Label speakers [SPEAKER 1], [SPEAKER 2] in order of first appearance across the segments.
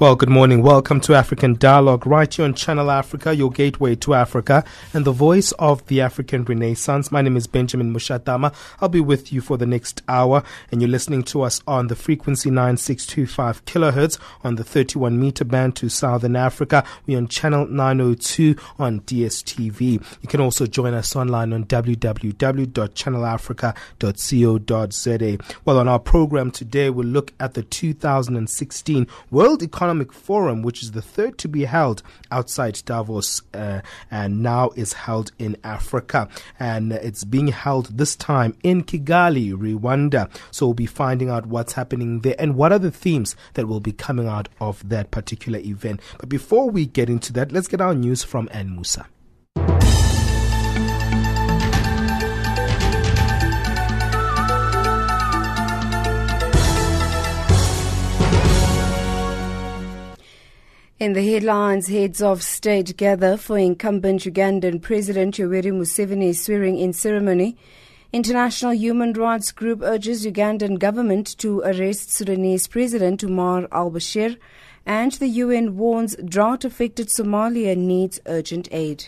[SPEAKER 1] Well, good morning. Welcome to African Dialogue right here on Channel Africa, your gateway to Africa and the voice of the African Renaissance. My name is Benjamin Mushatama. I'll be with you for the next hour and you're listening to us on the frequency 9625 kilohertz on the 31 meter band to Southern Africa. We're on channel 902 on DSTV. You can also join us online on www.channelafrica.co.za. Well, on our program today, we'll look at the 2016 World Economic Economic Forum, which is the third to be held outside Davos uh, and now is held in Africa. And it's being held this time in Kigali, Rwanda. So we'll be finding out what's happening there and what are the themes that will be coming out of that particular event. But before we get into that, let's get our news from Ann Musa.
[SPEAKER 2] In the headlines, heads of state gather for incumbent Ugandan President Yoweri Museveni's swearing-in ceremony. International human rights group urges Ugandan government to arrest Sudanese President Omar al-Bashir, and the UN warns drought-affected Somalia needs urgent aid.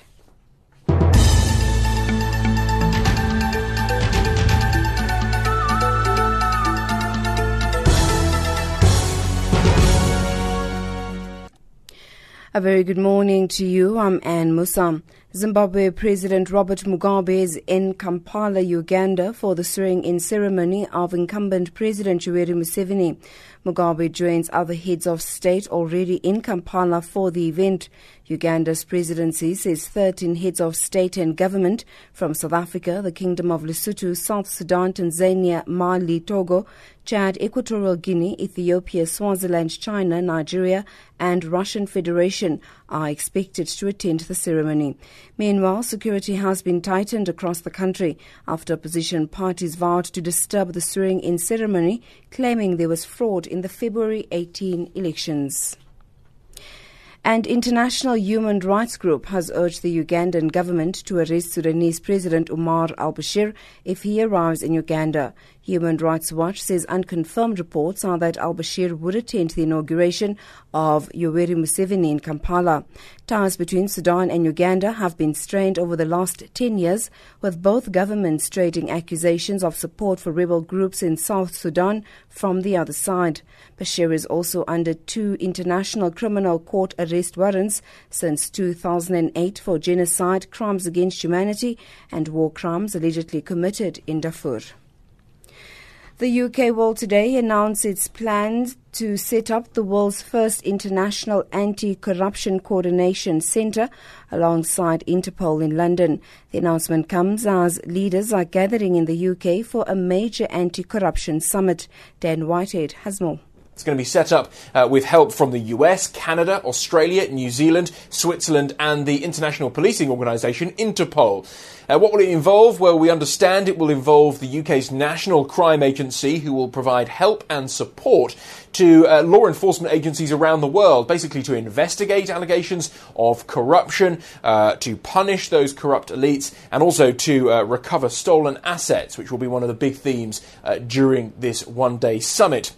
[SPEAKER 2] A very good morning to you. I'm Anne Musa. Zimbabwe President Robert Mugabe is in Kampala, Uganda for the swearing-in ceremony of incumbent President Yoweri Museveni. Mugabe joins other heads of state already in Kampala for the event. Uganda's presidency says 13 heads of state and government from South Africa, the Kingdom of Lesotho, South Sudan, Tanzania, Mali, Togo, Chad, Equatorial Guinea, Ethiopia, Swaziland, China, Nigeria, and Russian Federation are expected to attend the ceremony. Meanwhile, security has been tightened across the country after opposition parties vowed to disturb the swearing-in ceremony, claiming there was fraud in the February 18 elections. An international human rights group has urged the Ugandan government to arrest Sudanese President Omar al Bashir if he arrives in Uganda. Human Rights Watch says unconfirmed reports are that al Bashir would attend the inauguration of Yoweri Museveni in Kampala. Ties between Sudan and Uganda have been strained over the last 10 years, with both governments trading accusations of support for rebel groups in South Sudan from the other side. Bashir is also under two International Criminal Court arrest warrants since 2008 for genocide, crimes against humanity, and war crimes allegedly committed in Darfur. The UK will today announce its plans to set up the world's first international anti-corruption coordination centre alongside Interpol in London. The announcement comes as leaders are gathering in the UK for a major anti-corruption summit. Dan Whitehead has more.
[SPEAKER 3] It's going to be set up uh, with help from the US, Canada, Australia, New Zealand, Switzerland, and the international policing organisation Interpol. Uh, what will it involve? Well, we understand it will involve the UK's National Crime Agency, who will provide help and support to uh, law enforcement agencies around the world, basically to investigate allegations of corruption, uh, to punish those corrupt elites, and also to uh, recover stolen assets, which will be one of the big themes uh, during this one day summit.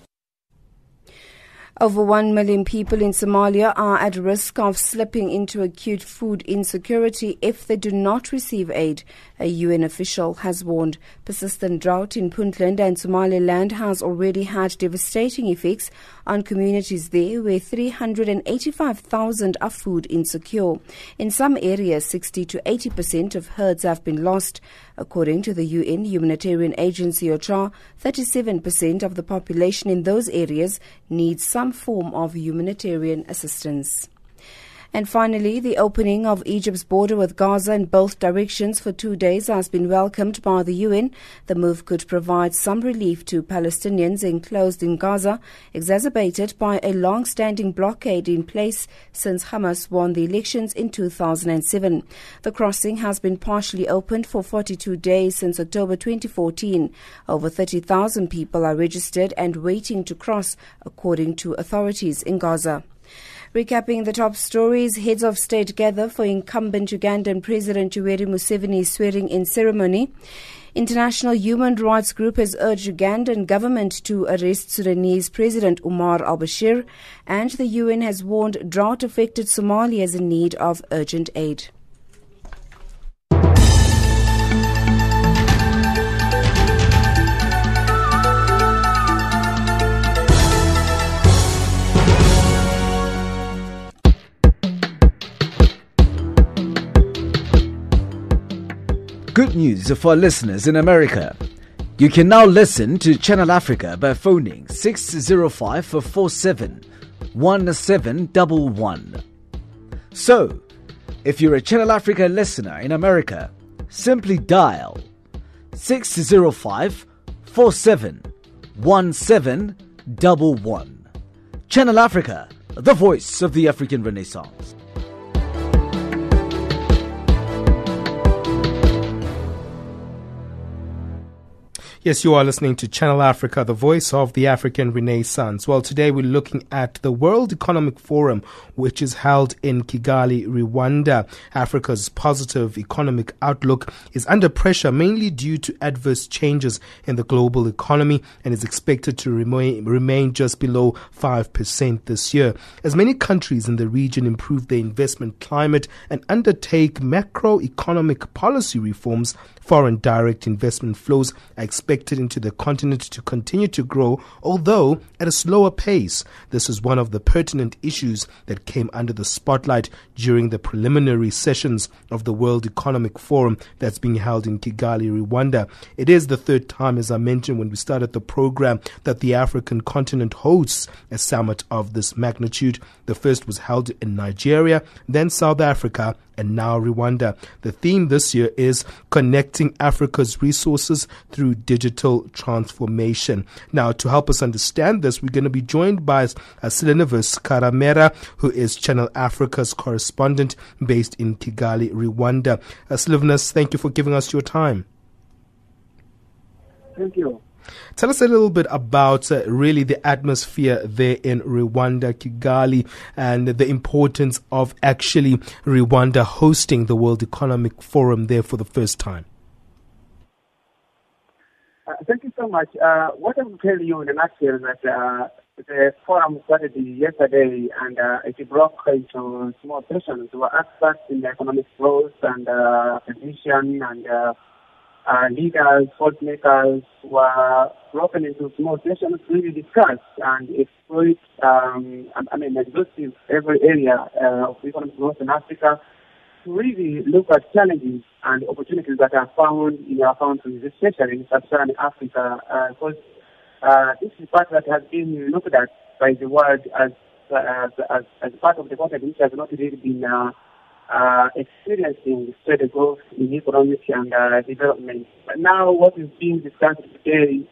[SPEAKER 2] Over 1 million people in Somalia are at risk of slipping into acute food insecurity if they do not receive aid, a UN official has warned. Persistent drought in Puntland and Somaliland has already had devastating effects on communities there where 385,000 are food insecure. In some areas, 60 to 80% of herds have been lost. According to the UN humanitarian agency OCHA, 37% of the population in those areas needs some form of humanitarian assistance. And finally, the opening of Egypt's border with Gaza in both directions for two days has been welcomed by the UN. The move could provide some relief to Palestinians enclosed in Gaza, exacerbated by a long standing blockade in place since Hamas won the elections in 2007. The crossing has been partially opened for 42 days since October 2014. Over 30,000 people are registered and waiting to cross, according to authorities in Gaza. Recapping the top stories, heads of state gather for incumbent Ugandan President Yoweri Museveni's swearing-in ceremony. International Human Rights Group has urged Ugandan government to arrest Sudanese President Omar al-Bashir, and the UN has warned drought-affected Somalia is in need of urgent aid.
[SPEAKER 4] Good news for our listeners in America. You can now listen to Channel Africa by phoning 605 47 1711. So, if you're a Channel Africa listener in America, simply dial 605 47 1711. Channel Africa, the voice of the African Renaissance.
[SPEAKER 1] Yes, you are listening to Channel Africa, the voice of the African Renaissance. Well, today we're looking at the World Economic Forum, which is held in Kigali, Rwanda. Africa's positive economic outlook is under pressure mainly due to adverse changes in the global economy and is expected to remain, remain just below 5% this year. As many countries in the region improve their investment climate and undertake macroeconomic policy reforms, foreign direct investment flows are expected into the continent to continue to grow, although at a slower pace. This is one of the pertinent issues that came under the spotlight during the preliminary sessions of the World Economic Forum that's being held in Kigali, Rwanda. It is the third time, as I mentioned when we started the program, that the African continent hosts a summit of this magnitude. The first was held in Nigeria, then South Africa, and now Rwanda. The theme this year is connecting Africa's resources through digital transformation. Now, to help us understand this, we're going to be joined by Sylvanus Karamera, who is Channel Africa's correspondent based in Kigali, Rwanda. Uh, thank you for giving us your time.
[SPEAKER 5] Thank you.
[SPEAKER 1] Tell us a little bit about uh, really the atmosphere there in Rwanda, Kigali, and the importance of actually Rwanda hosting the World Economic Forum there for the first time.
[SPEAKER 5] Uh, thank you so much. Uh, what I will tell you in a nutshell is that uh, the forum started yesterday and uh, it broke into small sessions. We were experts in the economic growth and uh, and uh, uh, leaders, policymakers were broken into small sessions to really discuss and exploit, um, I mean, exhaustive every area uh, of economic growth in Africa to really look at challenges and opportunities that are found in our countries, especially in sub-Saharan Africa, because uh, this is part that has been looked at by the world as as, as, as part of the continent which has not really been uh, uh, experiencing steady growth in economic and uh, development. But now what is being discussed today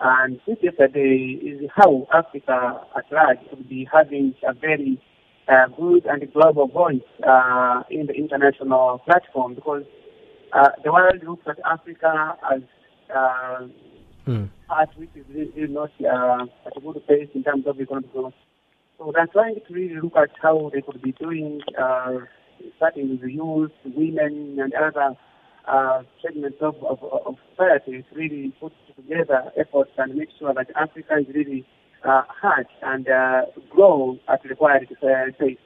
[SPEAKER 5] and since yesterday is how Africa at large will be having a very uh, good and global voice uh, in the international platform because uh, the world looks at Africa as uh, part which is really not uh, at a good pace in terms of economic growth. So they're trying to really look at how they could be doing, uh, starting with youth, women, and other uh, segments of, of, of society really put together efforts and make sure that Africa is really uh, heard and uh, grow at required uh, pace.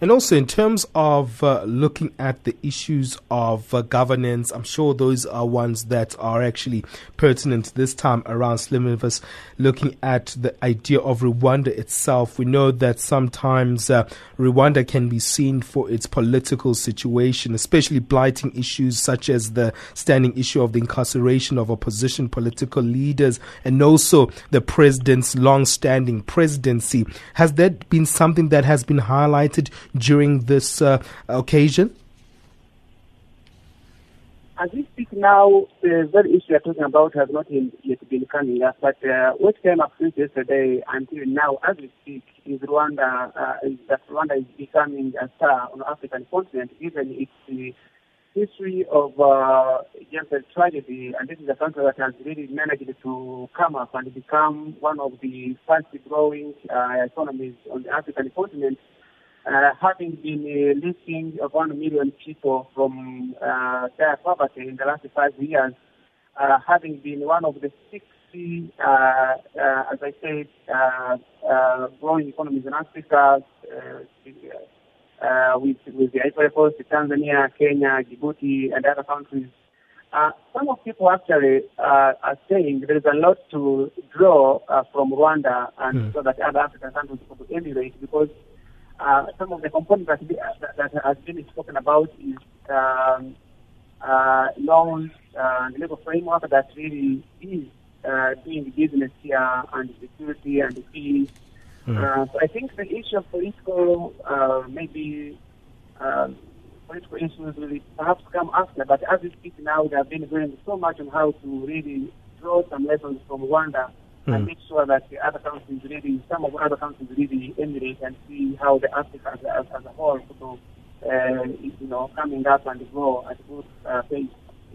[SPEAKER 1] And also, in terms of uh, looking at the issues of uh, governance, I'm sure those are ones that are actually pertinent this time around Sliminus. Looking at the idea of Rwanda itself, we know that sometimes uh, Rwanda can be seen for its political situation, especially blighting issues such as the standing issue of the incarceration of opposition political leaders and also the president's long standing presidency. Has that been something that has been highlighted during this uh, occasion?
[SPEAKER 5] As we speak now, the very issue you're talking about has not yet been coming up, but uh, what came up since yesterday until now, as we speak, is Rwanda, uh, is that Rwanda is becoming a star on the African continent, given its history of uh, tragedy, and this is a country that has really managed to come up and become one of the fastest growing uh, economies on the African continent uh, having been uh, lifting million people from uh, their poverty in the last five years, uh, having been one of the 60, uh, uh, as I said, uh, uh, growing economies in Africa, uh, uh, with, with the Ivory Coast, Tanzania, Kenya, Djibouti, and other countries. Uh, some of people actually uh, are saying there is a lot to draw uh, from Rwanda and
[SPEAKER 1] Mm.
[SPEAKER 5] so that other African countries could emulate because uh, some of the components that, that, that has been spoken about is um, uh, laws uh, and legal framework that really is uh, doing business here and security and the peace. Uh, so I think the issue of political, uh, maybe um, political issues will perhaps come after, but as we speak now, they have been doing so much on how to really draw some lessons from Rwanda and make sure that the other countries really, some of the other countries really emulate and see how the Africa as, as, as a whole could, uh, you know, coming up and grow at a good uh, pace.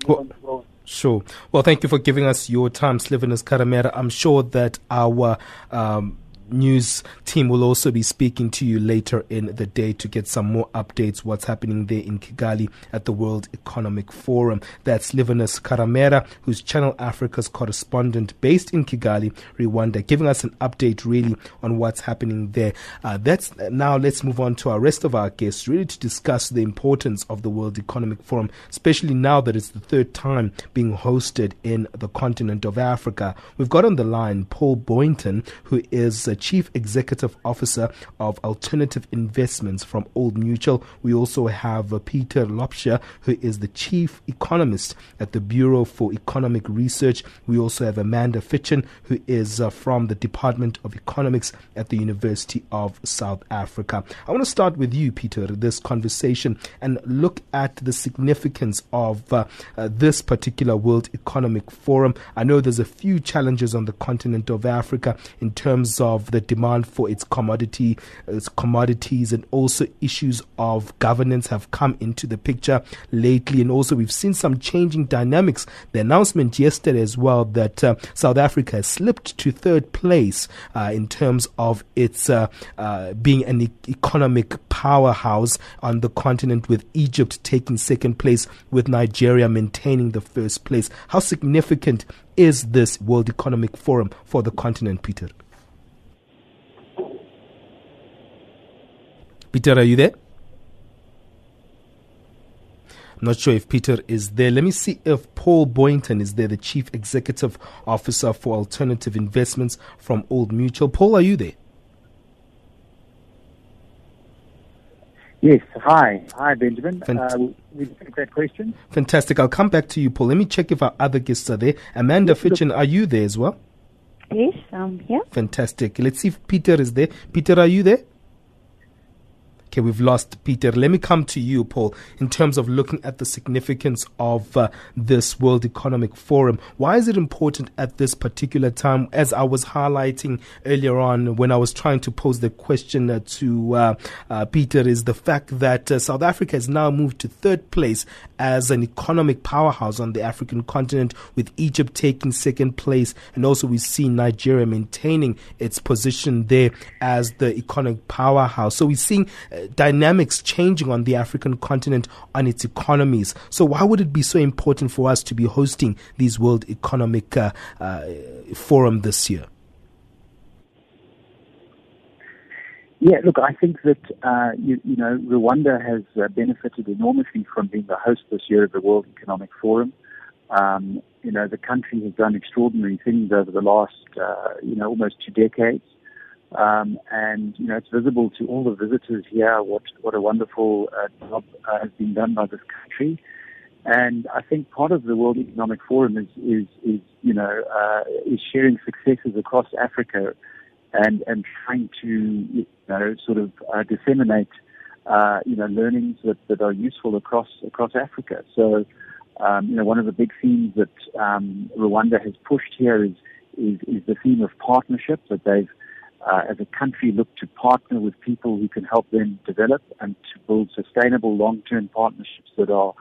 [SPEAKER 1] Well-. Sure. Well, thank you for giving us your time, Sylvanus Karamera. I'm sure that our um, news team will also be speaking to you later in the day to get some more updates what's happening there in Kigali at the World Economic Forum. That's Livinus Karamera, who's Channel Africa's correspondent based in Kigali, Rwanda, giving us an update really on what's happening there. Uh, that's now let's move on to our rest of our guests, really to discuss the importance of the World Economic Forum, especially now that it's the third time being hosted in the continent of Africa. We've got on the line Paul Boynton, who is the Chief Executive Officer of Alternative Investments from Old Mutual. We also have uh, Peter Laubscher, who is the Chief Economist at the Bureau for Economic Research. We also have Amanda Fitchen, who is uh, from the Department of Economics at the University of South Africa. I want to start with you, Peter, this conversation and look at the significance of uh, uh, this particular World Economic Forum. I know there's a few challenges on the continent of Africa in terms of the demand for its commodity, its commodities, and also issues of governance have come into the picture lately. And also, we've seen some changing dynamics. The announcement yesterday as well that uh, South Africa has slipped to third place uh, in terms of its uh, uh, being an e- economic powerhouse on the continent, with Egypt taking second place, with Nigeria maintaining the first place. How significant is this World Economic Forum for the continent, Peter? Peter, are you there? I'm not sure if Peter is there. Let me see if Paul Boynton is there, the Chief Executive Officer for Alternative Investments from Old Mutual. Paul, are you there?
[SPEAKER 6] Yes. Hi. Hi, Benjamin.
[SPEAKER 1] Fant-
[SPEAKER 6] Uh, we take that question.
[SPEAKER 1] Fantastic. I'll come back to you, Paul. Let me check if our other guests are there. Amanda Fitchen, are you there as well?
[SPEAKER 7] Yes, I'm here.
[SPEAKER 1] Fantastic. Let's see if Peter is there. Peter, are you there? Okay, we've lost Peter. Let me come to you, Paul, in terms of looking at the significance of uh, this World Economic Forum. Why is it important at this particular time? As I was highlighting earlier on when I was trying to pose the question uh, to uh, uh, Peter, is the fact that uh, South Africa has now moved to third place as an economic powerhouse on the African continent, with Egypt taking second place, and also we see Nigeria maintaining its position there as the economic powerhouse. So we're seeing uh, dynamics changing on the African continent on its economies. So why would it be so important for us to be hosting these World Economic uh, uh, Forum this year?
[SPEAKER 6] Yeah, look, I think that, uh, you, you, know, Rwanda has uh, benefited enormously from being the host this year of the World Economic Forum. Um, you know, the country has done extraordinary things over the last, uh, you know, almost two decades. Um, and, you know, it's visible to all the visitors here what, what a wonderful uh, job uh, has been done by this country. And I think part of the World Economic Forum is, is, is you know, uh, is sharing successes across Africa and, and trying to, you know, sort of uh, disseminate, uh, you know, learnings that, that are useful across, across Africa. So, um, you know, one of the big themes that um, Rwanda has pushed here is, is, is the theme of partnership, that they've, uh, as a country, look to partner with people who can help them develop and to build sustainable long-term partnerships that are,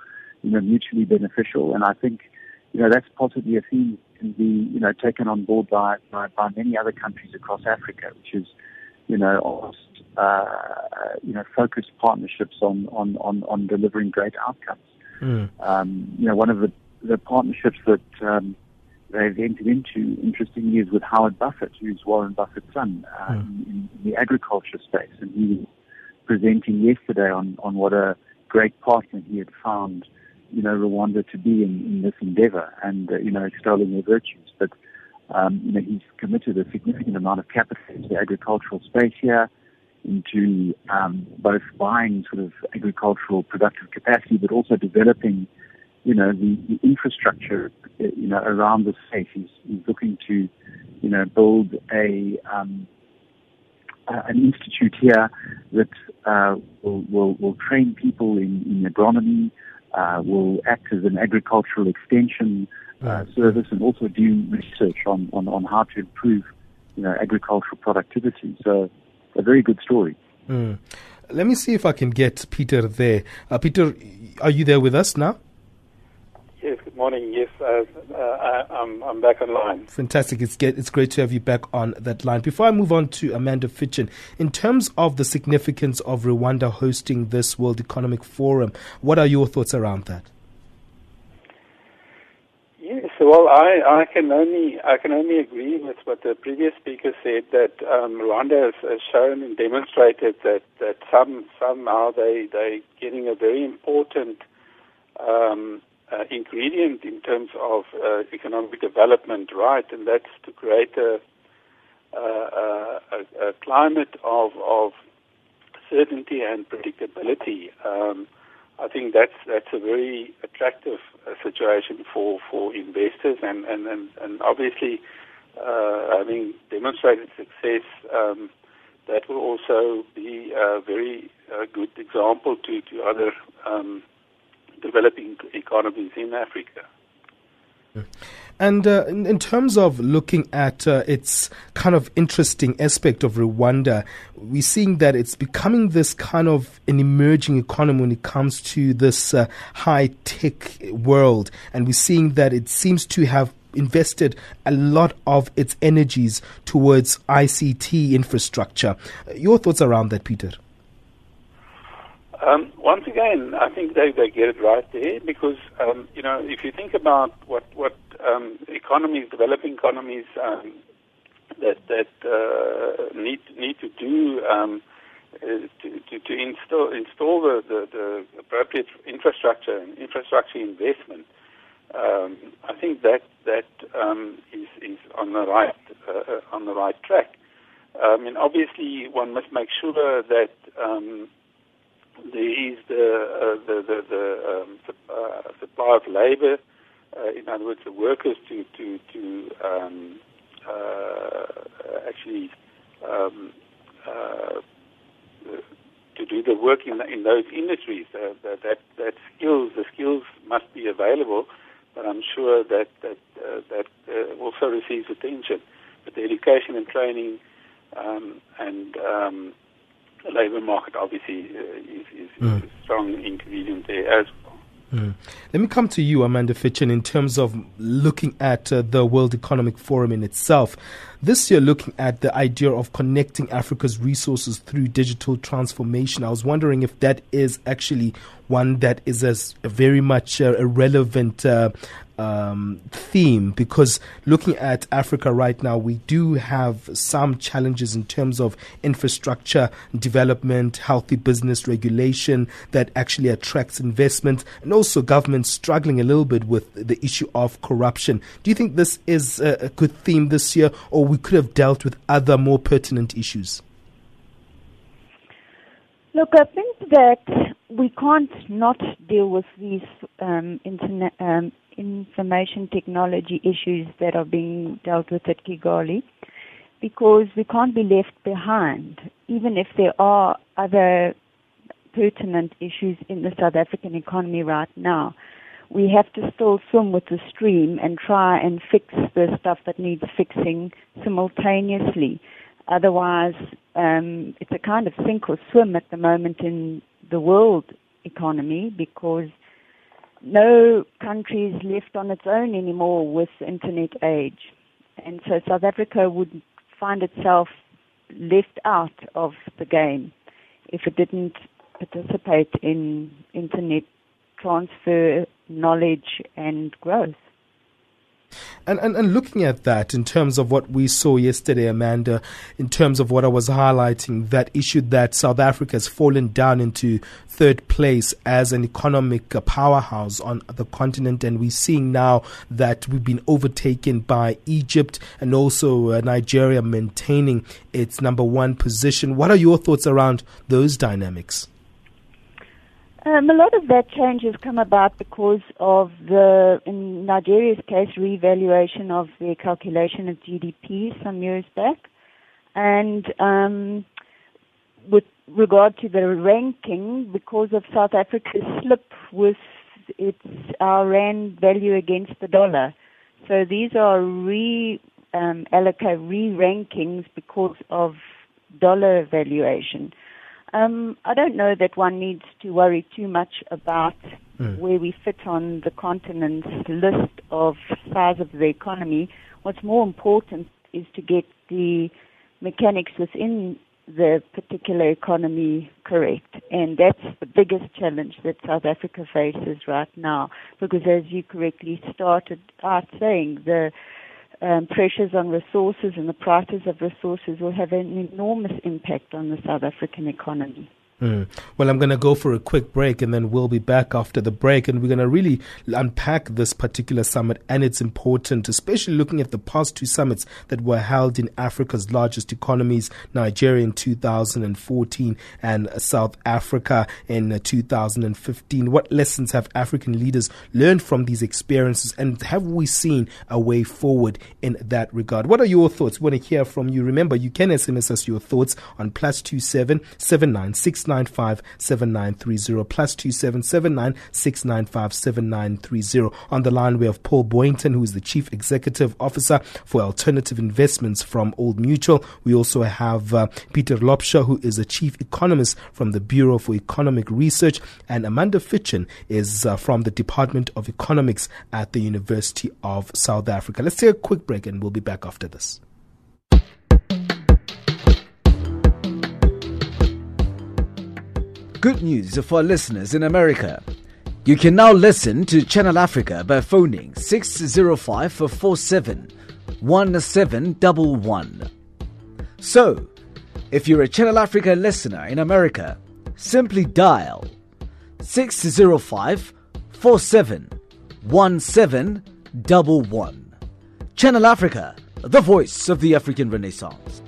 [SPEAKER 6] you know, mutually beneficial. And I think, you know, that's possibly a theme that can be, you know, taken on board by, by, by many other countries across Africa, which is, you know, almost, uh, you know, focused partnerships on, on, on, on delivering great outcomes. Mm. Um, you know, one of the, the partnerships that um, they've entered into, interesting is with Howard Buffett, who's Warren Buffett's son, uh, mm. in, in the agriculture space. And he was presenting yesterday on, on what a great partner he had found you know, Rwanda to be in, in this endeavor and, uh, you know, extolling their virtues. But, um, you know, he's committed a significant amount of capital into the agricultural space here, into um, both buying sort of agricultural productive capacity, but also developing, you know, the, the infrastructure, uh, you know, around the space. is, he's looking to, you know, build a, um, uh, an institute here that uh, will, will, will train people in, in agronomy, uh, will act as an agricultural extension uh, service and also do research on, on, on how to improve you know, agricultural productivity. So, a very good story.
[SPEAKER 1] Mm. Let me see if I can get Peter there. Uh, Peter, are you there with us now?
[SPEAKER 8] Yes, good morning. Yes, uh, uh, I, am I'm, I'm back online.
[SPEAKER 1] Fantastic. It's, get, it's great to have you back on that line. Before I move on to Amanda Fitchen, in terms of the significance of Rwanda hosting this World Economic Forum, what are your thoughts around that?
[SPEAKER 8] Yes, well, I, I can only I can only agree with what the previous speaker said that um, Rwanda has, has, shown and demonstrated that, that some somehow they they getting a very important um, uh, ingredient in terms of uh, economic development, right? And that's to create a, a, a climate of, of certainty and predictability. Um, I think that's that's a very attractive uh, situation for, for investors, and and and, and obviously, uh, having demonstrated success, um, that will also be a very uh, good example to to other um, developing economies in Africa.
[SPEAKER 1] And uh, in, in, terms of looking at uh, its kind of interesting aspect of Rwanda, we're seeing that it's becoming this kind of an emerging economy when it comes to this uh, high tech world. And we're seeing that it seems to have invested a lot of its energies towards ICT infrastructure. Your thoughts around that, Peter?
[SPEAKER 8] Um, once again, I think they, they get it right there because um, you know if you think about what what um, economies, developing economies um, that that uh, need need to do um, uh, to, to, to install install the, the, the appropriate infrastructure and infrastructure investment. Um, I think that that is is on the right uh, on the right track. I mean, obviously, one must make sure that there is the uh, the the, the um, uh, supply of labor. Uh, in other words, the workers to to to um, uh, actually um, uh, to do the work in in those industries. That that that skills the skills must be available, but I'm sure that that that also receives attention. But the education and training um, and um, the labour market obviously uh, mm. strong ingredient there as well.
[SPEAKER 1] Mm. Let me come to you, Amanda Fitchen, in terms of looking at uh, the World Economic Forum in itself. This year, looking at the idea of connecting Africa's resources through digital transformation. I was wondering if that is actually one that is as very much uh, a relevant uh, um, theme because looking at Africa right now, we do have some challenges in terms of infrastructure development, healthy business regulation that actually attracts investment, and also government struggling a little bit with the issue of corruption. Do you think this is a, good theme this year, or we could have dealt with other more pertinent issues?
[SPEAKER 7] Look, I think that we can't not deal with these um, um, information technology issues that are being dealt with at Kigali because we can't be left behind, even if there are other pertinent issues in the South African economy right now. We have to still swim with the stream and try and fix the stuff that needs fixing simultaneously. Otherwise, um, it's a kind of sink or swim at the moment in the world economy because no country is left on its own anymore with internet age. And so South Africa would find itself left out of the game if it didn't participate in internet transfer, knowledge, and growth.
[SPEAKER 1] And, and and looking at that in terms of what we saw yesterday, Amanda, in terms of what I was highlighting, that issue that South Africa has fallen down into third place as an economic powerhouse on the continent, and we're seeing now that we've been overtaken by Egypt and also uh, Nigeria maintaining its number one position. What are your thoughts around those dynamics?
[SPEAKER 7] Um, a lot of that change has come about because of the, in Nigeria's case, revaluation of the calculation of GDP some years back. And um, with regard to the ranking, because of South Africa's slip with its our rand value against the dollar. So these are re um, allocate re-rankings because of dollar valuation. Um, I don't know that one needs to worry too much about mm. where we fit on the continent's list of size of the economy. What's more important is to get the mechanics within the particular economy correct. And that's the biggest challenge that South Africa faces right now. Because as you correctly started out saying, the um, pressures on resources and the prices of resources will have an enormous impact on the South African economy.
[SPEAKER 1] Mm. Well, I'm going to go for a quick break and then we'll be back after the break. And we're going to really unpack this particular summit and its important, especially looking at the past two summits that were held in Africa's largest economies, Nigeria in 2014 and South Africa in 2015. What lessons have African leaders learned from these experiences and have we seen a way forward in that regard? What are your thoughts? We want to hear from you. Remember, you can SMS us your thoughts on plus two seven seven nine six 695 7930 plus 2779 695 7930. On the line, we have Paul Boynton, who is the Chief Executive Officer for Alternative Investments from Old Mutual. We also have uh, Peter Laubscher, who is a Chief Economist from the Bureau for Economic Research, and Amanda Fitchen is uh, from the Department of Economics at the University of South Africa. Let's take a quick break and we'll be back after this.
[SPEAKER 4] Good news for listeners in America. You can now listen to Channel Africa by phoning 605 47 1711. So, if you're a Channel Africa listener in America, simply dial 605 47 1711. Channel Africa, the voice of the African Renaissance.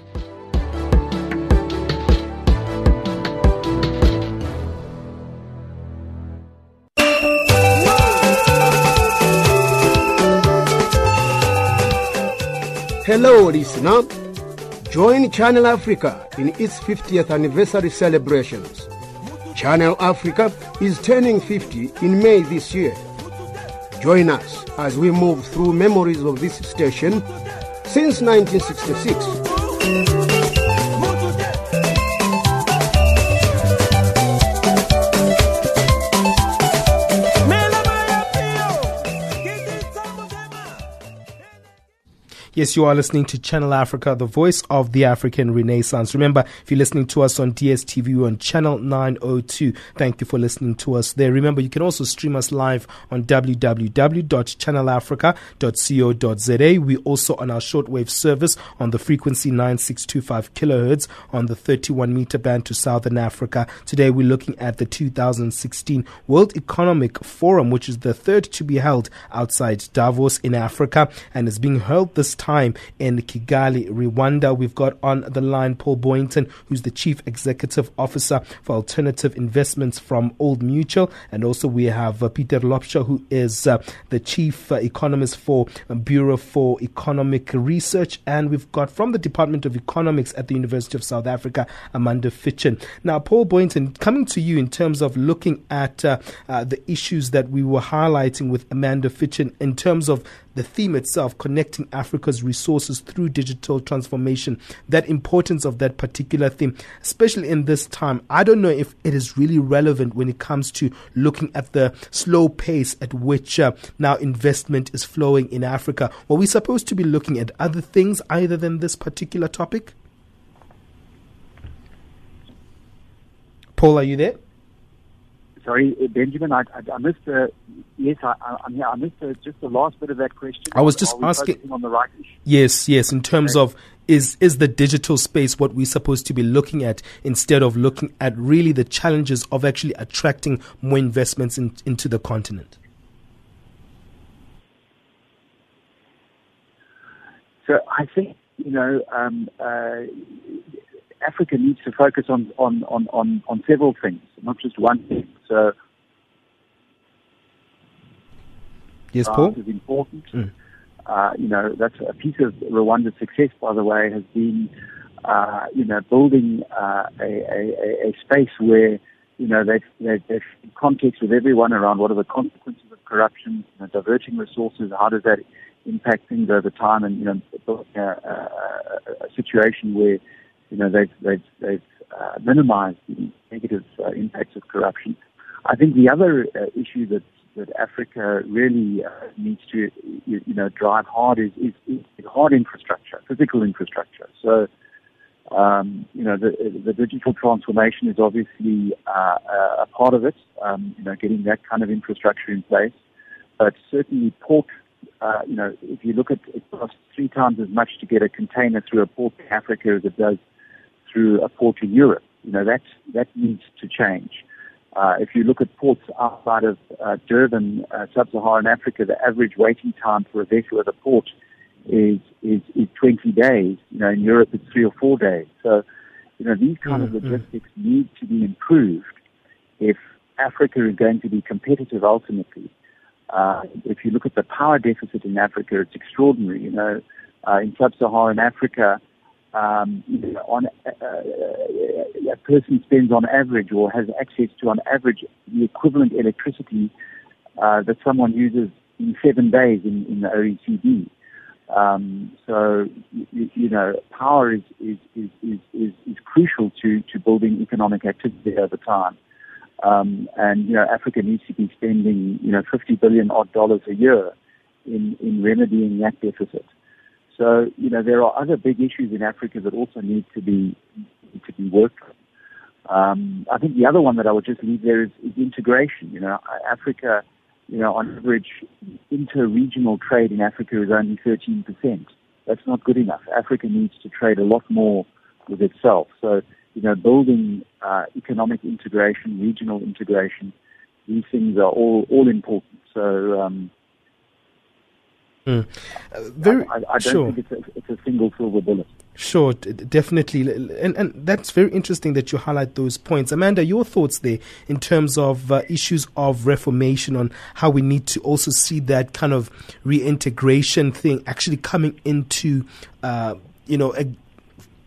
[SPEAKER 9] Hello, listener. Join Channel Africa in its 50th anniversary celebrations. Channel Africa is turning 50 in May this year. Join us as we move through memories of this station since 1966.
[SPEAKER 1] Yes, you are listening to Channel Africa, the voice of the African Renaissance. Remember, if you're listening to us on DSTV on channel 902, thank you for listening to us there. Remember, you can also stream us live on www.channelafrica.co.za. We're also on our shortwave service on the frequency 9625 kilohertz on the 31 meter band to Southern Africa. Today, we're looking at the 2016 World Economic Forum, which is the third to be held outside Davos in Africa and is being held this time in Kigali, Rwanda. We've got on the line Paul Boynton, who's the Chief Executive Officer for Alternative Investments from Old Mutual. And also we have uh, Peter Laubscher, who is uh, the Chief uh, Economist for Bureau for Economic Research. And we've got from the Department of Economics at the University of South Africa, Amanda Fitchen. Now, Paul Boynton, coming to you in terms of looking at uh, uh, the issues that we were highlighting with Amanda Fitchen in terms of the theme itself, connecting Africa's resources through digital transformation, that importance of that particular theme, especially in this time. I don't know if it is really relevant when it comes to looking at the slow pace at which uh, now investment is flowing in Africa. Were we supposed to be looking at other things other than this particular topic? Paul, are you there?
[SPEAKER 6] Sorry, uh, Benjamin, I, I, I missed the. Yes, I, I, yeah, I missed the, just the last bit of that question.
[SPEAKER 1] I was just asking
[SPEAKER 6] on the right issue.
[SPEAKER 1] Yes, yes. In terms okay. of is is the digital space what we're supposed to be looking at instead of looking at really the challenges of actually attracting more investments in, into the continent?
[SPEAKER 6] So I think you know um, uh, Africa needs to focus on, on, on, on, on several things, not just one thing. So,
[SPEAKER 1] yes, Paul,
[SPEAKER 6] is important. Mm. Uh, you know, that's a piece of Rwanda's success, by the way, has been, uh, you know, building uh, a, a, a, space where, you know, they've, they've, they've context with everyone around what are the consequences of corruption, you know, diverting resources, how does that impact things over time, and, you know, a, a, a situation where you know, they've, they've, they've uh, minimized the negative uh, impacts of corruption. I think the other uh, issue that that Africa really uh, needs to, you, you, know, drive hard is, is, is, hard infrastructure, physical infrastructure. So, um, you know, the, the digital transformation is obviously uh, a part of it. Um, you know, getting that kind of infrastructure in place, but certainly port. Uh, you know, if you look at it costs three times as much to get a container through a port in Africa as it does through a port in Europe. You know, that, that needs to change. Uh, if you look at ports outside of uh, Durban, uh, sub-Saharan Africa, the average waiting time for a vessel at a port is, is, is 20 days. You know, in Europe it's three or four days. So, you know, these kind mm-hmm. of logistics need to be improved if Africa is going to be competitive ultimately. Uh, if you look at the power deficit in Africa, it's extraordinary. You know, uh, in sub-Saharan Africa, um, on uh, uh, a person spends on average or has access to on average the equivalent electricity uh, that someone uses in seven days in, in the OECD. Um, so you, you, know, power is is, is, is, is, is crucial to, to building economic activity over time. Um, and you know, Africa needs to be spending you know 50 billion odd dollars a year in in remedying that deficit. So, you know, there are other big issues in Africa that also need to be to be worked on. Um, I think the other one that I would just leave there is, is integration. You know, Africa, you know, on average, inter-regional trade in Africa is only 13%. That's not good enough. Africa needs to trade a lot more with itself. So, you know, building uh, economic integration, regional integration, these things are all all important. So, um,
[SPEAKER 1] Mm. Uh, very,
[SPEAKER 6] I, I, don't
[SPEAKER 1] sure.
[SPEAKER 6] think it's a, it's a single silver bullet.
[SPEAKER 1] Sure, definitely. And, and that's very interesting that you highlight those points. Amanda, your thoughts there in terms of uh, issues of reformation on how we need to also see that kind of reintegration thing actually coming into, uh, you know, a,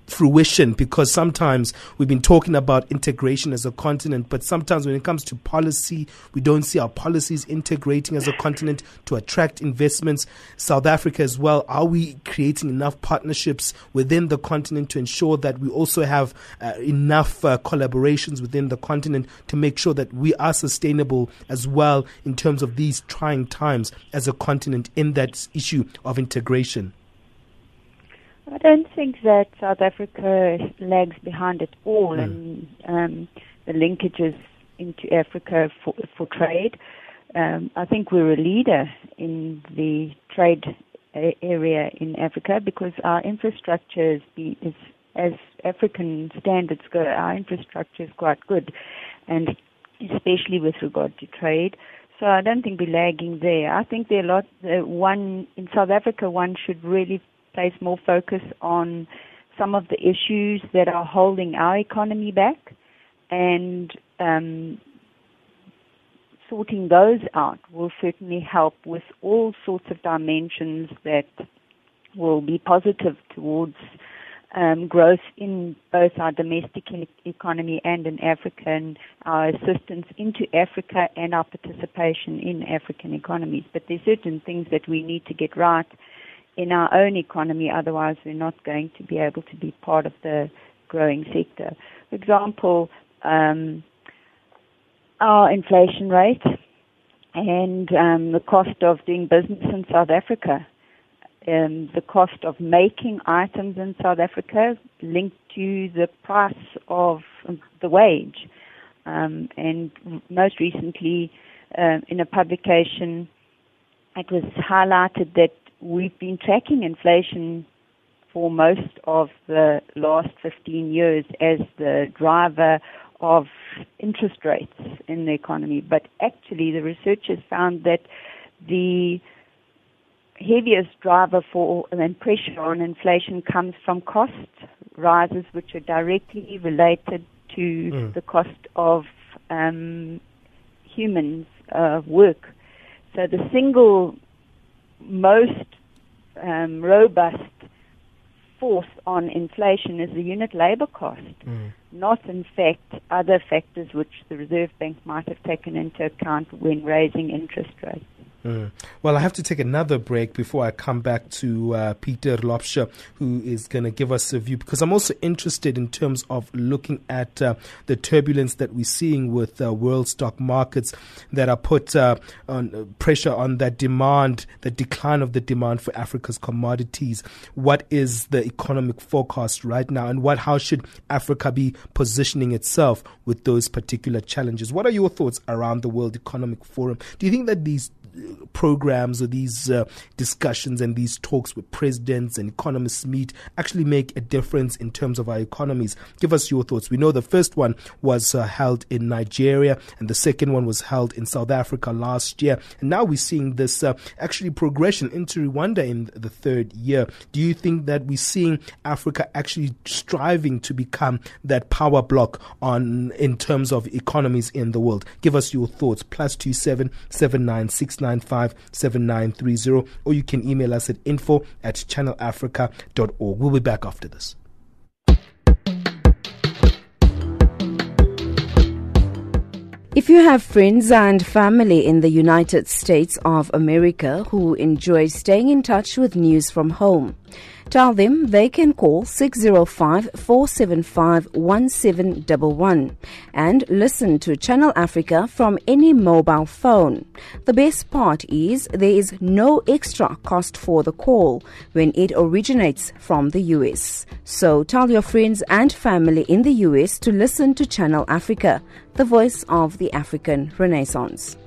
[SPEAKER 1] fruition because sometimes we've been talking about integration as a continent, but sometimes when it comes to policy, we don't see our policies integrating as a continent to attract investments. South Africa as well, are we creating enough partnerships within the continent to ensure that we also have uh, enough uh, collaborations within the continent to make sure that we are sustainable as well in terms of these trying times as a continent in that issue of integration?
[SPEAKER 7] I don't think that South Africa lags behind at all
[SPEAKER 1] Hmm.
[SPEAKER 7] in um, the linkages into Africa for, for trade. Um, I think we're a leader in the trade a- area in Africa because our infrastructure is, be, is, as African standards go, our infrastructure is quite good, and especially with regard to trade. So I don't think we're lagging there. I think there are a lot. Uh, one in South Africa, one should really place more focus on some of the issues that are holding our economy back, and um, sorting those out will certainly help with all sorts of dimensions that will be positive towards um, growth in both our domestic economy and in Africa, and our assistance into Africa and our participation in African economies. But there's certain things that we need to get right in our own economy, otherwise we're not going to be able to be part of the growing sector. For example, um, our inflation rate and um, the cost of doing business in South Africa um, the cost of making items in South Africa linked to the price of the wage. Um, and most recently, um, in a publication, it was highlighted that we've been tracking inflation for most of the last 15 years as the driver of interest rates in the economy. But actually, the researchers found that the heaviest driver for and pressure on inflation comes from cost rises, which are directly related to
[SPEAKER 1] Mm.
[SPEAKER 7] the cost of um, humans' uh, work. So the single most um, robust force on inflation is the unit labor cost,
[SPEAKER 1] Mm.
[SPEAKER 7] not in fact other factors which the Reserve Bank might have taken into account when raising interest rates.
[SPEAKER 1] Mm. Well, I have to take another break before I come back to uh, Peter Laubscher, who is going to give us a view, because I'm also interested in terms of looking at uh, the turbulence that we're seeing with uh, world stock markets that are put uh, on uh, pressure on that demand, the decline of the demand for Africa's commodities. What is the economic forecast right now, and what how should Africa be positioning itself with those particular challenges? What are your thoughts around the World Economic Forum? Do you think that these programs or these uh, discussions and these talks with presidents and economists meet actually make a difference in terms of our economies. Give us your thoughts. We know the first one was uh, held in Nigeria and the second one was held in South Africa last year. And now we're seeing this uh, actually progression into Rwanda in the third year. Do you think that we're seeing Africa actually striving to become that power block on in terms of economies in the world? Give us your thoughts. Plus two seven seven nine six nine five seven nine three zero, or you can email us at info at channelafrica.org. We'll be back after this.
[SPEAKER 2] If you have friends and family in the United States of America who enjoy staying in touch with news from home, tell them they can call 605 475 1711 and listen to Channel Africa from any mobile phone. The best part is there is no extra cost for the call when it originates from the US. So tell your friends and family in the US to listen to Channel Africa, the voice of the African Renaissance.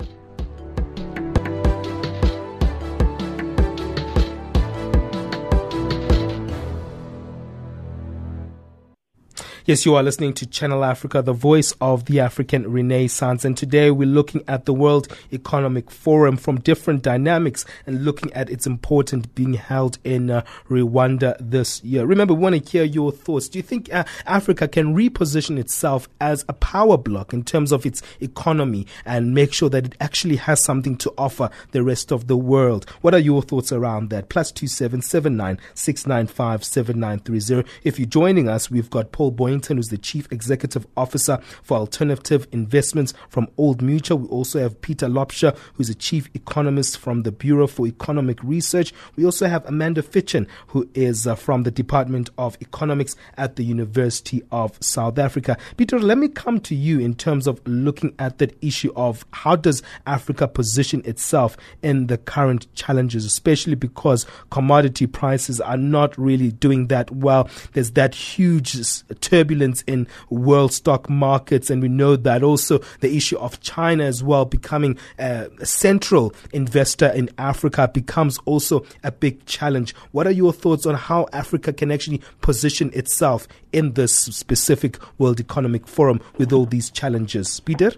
[SPEAKER 1] Yes, you are listening to Channel Africa, the voice of the African Renaissance. And today we're looking at the World Economic Forum from different dynamics and looking at its importance being held in uh, Rwanda this year. Remember, we want to hear your thoughts. Do you think uh, Africa can reposition itself as a power block in terms of its economy and make sure that it actually has something to offer the rest of the world? What are your thoughts around that? Plus two seven seven nine six nine five seven nine three zero. If you're joining us, we've got Paul Boyne Who's the Chief Executive Officer for Alternative Investments from Old Mutual. We also have Peter Laubscher, who's the Chief Economist from the Bureau for Economic Research. We also have Amanda Fitchen, who is uh, from the Department of Economics at the University of South Africa. Peter, let me come to you in terms of looking at that issue of how does Africa position itself in the current challenges, especially because commodity prices are not really doing that well. There's that huge turbulence in world stock markets, and we know that also the issue of China as well becoming a central investor in Africa becomes also a big challenge. What are your thoughts on how Africa can actually position itself in this specific World Economic Forum with all these challenges? Peter?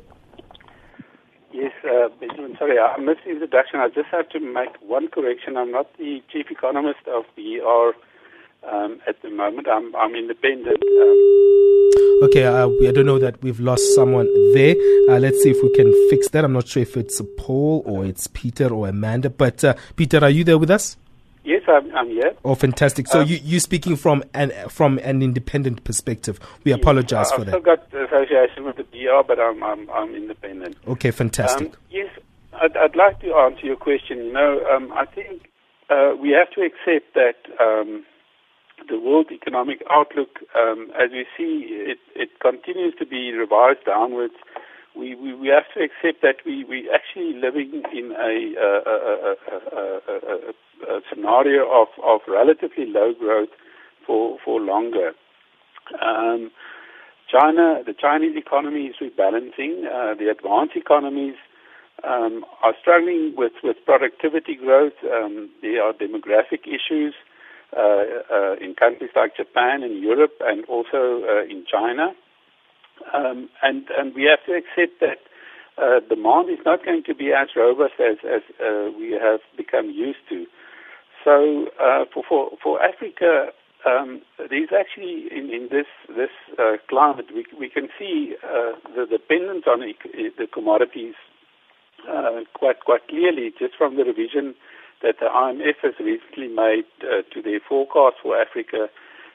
[SPEAKER 8] Yes, uh, sorry, I missed the introduction. I just have to make one correction. I'm not the chief economist of BER um, at the moment. I'm, I'm independent. Um,
[SPEAKER 1] okay, uh, I don't know that we've lost someone there. Uh, let's see if we can fix that. I'm not sure if it's Paul or it's Peter or Amanda. But uh, Peter, are you there with us?
[SPEAKER 8] Yes, I'm, I'm here.
[SPEAKER 1] Oh, fantastic! So um, you you speaking from an from an independent perspective. We apologize
[SPEAKER 8] for
[SPEAKER 1] I've
[SPEAKER 8] that. I've got association with the BER, but I'm I'm, I'm independent.
[SPEAKER 1] Okay, fantastic. Um,
[SPEAKER 8] yes, I'd, I'd like to answer your question. You know, um, I think uh, we have to accept that um, the world economic outlook, um, as we see, it, it continues to be revised downwards. We, we, we have to accept that we, we actually living in a, a, a, a a scenario of, of relatively low growth for, for longer. Um, China, the Chinese economy is rebalancing. Uh, the advanced economies um, are struggling with, with productivity growth. Um, there are demographic issues in countries like Japan and Europe and also uh, in China. Um, and, and we have to accept that uh, demand is not going to be as robust as, as uh, we have become used to. So uh, for, for, for Africa, um, there's actually in, in this this uh, climate we, we can see uh, the dependence on the commodities uh, quite quite clearly just from the revision that the IMF has recently made uh, to their forecast for Africa,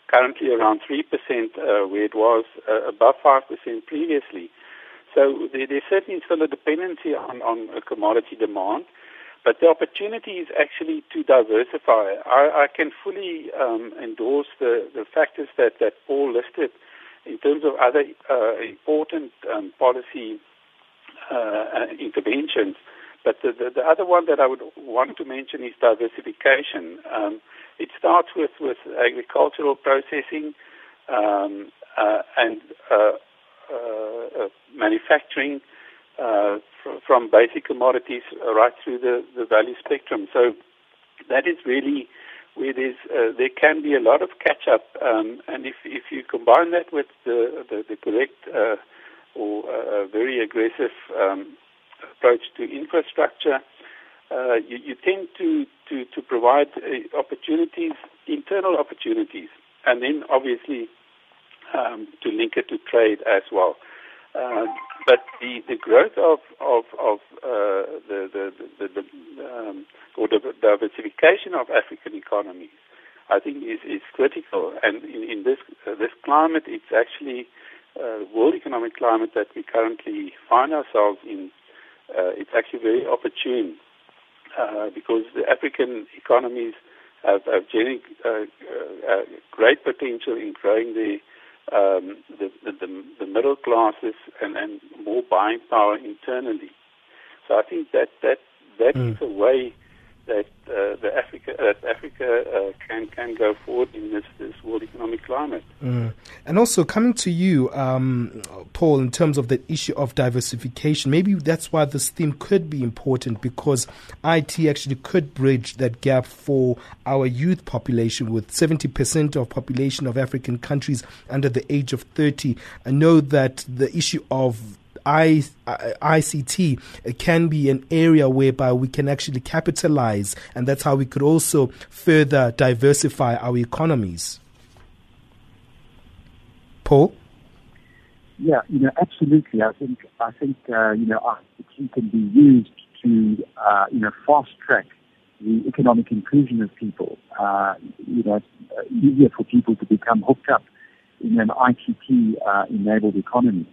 [SPEAKER 8] currently around 3%, uh, where it was uh, above 5% previously. So there, certainly still a dependency on, on commodity demand, but the opportunity is actually to diversify. I, I can fully um, endorse the, the factors that, that Paul listed in terms of other uh, important um, policy uh, interventions but the, the, the, other one that I would want to mention is diversification. Um, it starts with, with agricultural processing um, uh, and uh, uh, uh manufacturing uh, fr- from basic commodities right through the, the value spectrum. So that is really where there's, uh, there can be a lot of catch up. Um, and if, if you combine that with the, the, the correct or very aggressive um, approach to infrastructure, uh, you, you, tend to, to, to provide uh, opportunities, internal opportunities, and then obviously um, to link it to trade as well. Uh, but the, the growth of, of, of uh, the, the, the, the um, or the diversification of African economies, I think is, is critical. And in, in this, uh, this climate, it's actually uh, world economic climate that we currently find ourselves in it's actually very opportune uh, because the African economies have, have genuine, uh, uh, great potential in growing the, um, the, the, the, middle classes and, and more buying power internally. So I think that that that mm. is a way that uh, the Africa that Africa uh, can can go forward in this, this world economic climate.
[SPEAKER 1] Mm. And also coming to you, um, Paul, in terms of the issue of diversification, maybe that's why this theme could be important because IT actually could bridge that gap for our youth population with 70% of population of African countries under the age of 30. I know that the issue of I, ICT can be an area whereby we can actually capitalize, and that's how we could also further diversify our economies. Paul?
[SPEAKER 6] Yeah, you know, absolutely. I think I think uh, you know ICT can be used to uh, you know fast track the economic inclusion of people. Uh, you know, it's easier for people to become hooked up in an ICT uh, enabled economy.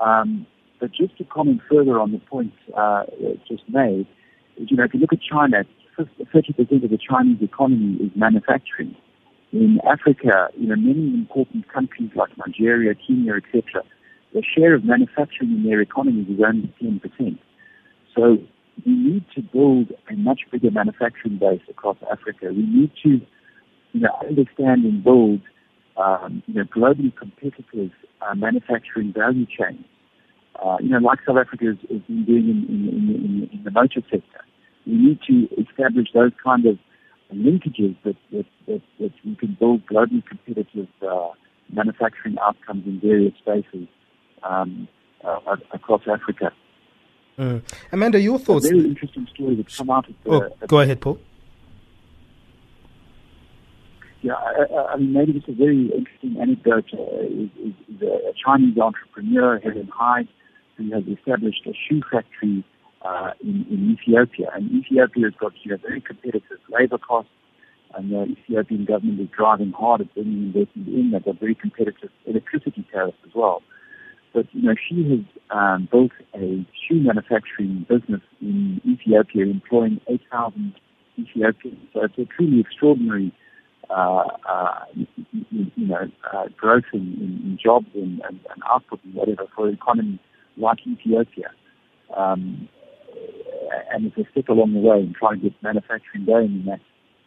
[SPEAKER 6] Um, but just to comment further on the point uh, just made, you know, if you look at China, 30% of the Chinese economy is manufacturing. In Africa, you know, many important countries like Nigeria, Kenya, etc., the share of manufacturing in their economies is only 10%. So we need to build a much bigger manufacturing base across Africa. We need to, you know, understand and build, um, you know, globally competitive uh, manufacturing value chains. Uh, you know, like South Africa has, has been doing in, in, in, in, the motor sector. We need to establish those kind of linkages that, that, that, that we can build globally competitive uh, manufacturing outcomes in various spaces um, uh, across Africa.
[SPEAKER 1] Mm. Amanda, your thoughts?
[SPEAKER 6] A very interesting story that's come out of the.
[SPEAKER 1] Oh, go ahead, Paul.
[SPEAKER 6] Yeah, I, I mean, maybe just a very interesting anecdote uh, is, is, is, a Chinese entrepreneur, Helen Hai, who has established a shoe factory uh, in, in Ethiopia. And Ethiopia has got you know, very competitive labor costs, and the Ethiopian government is driving hard at bringing investment in. They've got very competitive electricity tariffs as well. But you know, she has um, built a shoe manufacturing business in Ethiopia, employing 8,000 Ethiopians. So it's a truly extraordinary, uh, uh, you, you, know, uh, growth in, in, jobs and, and, and, output and whatever for the economy like Ethiopia. Um, and it's a step along the way in trying to get manufacturing going in that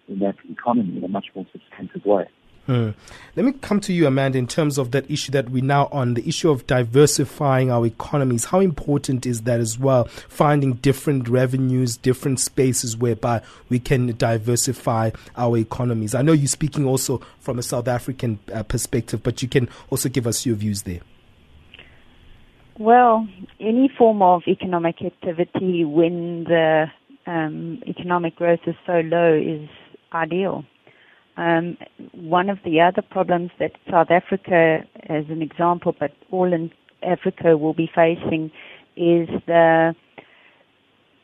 [SPEAKER 6] in that economy in a much more substantive way.
[SPEAKER 1] Hmm. Let me come to you, Amanda, in terms of that issue that we're now on, the issue of diversifying our economies. How important is that as well? Finding different revenues, different spaces whereby we can diversify our economies. I know you're speaking also from a South African uh, perspective, but you can also give us your views there.
[SPEAKER 7] Well, any form of economic activity when the um, economic growth is so low is ideal. Um, one of the other problems that South Africa, as an example, but all in Africa will be facing is the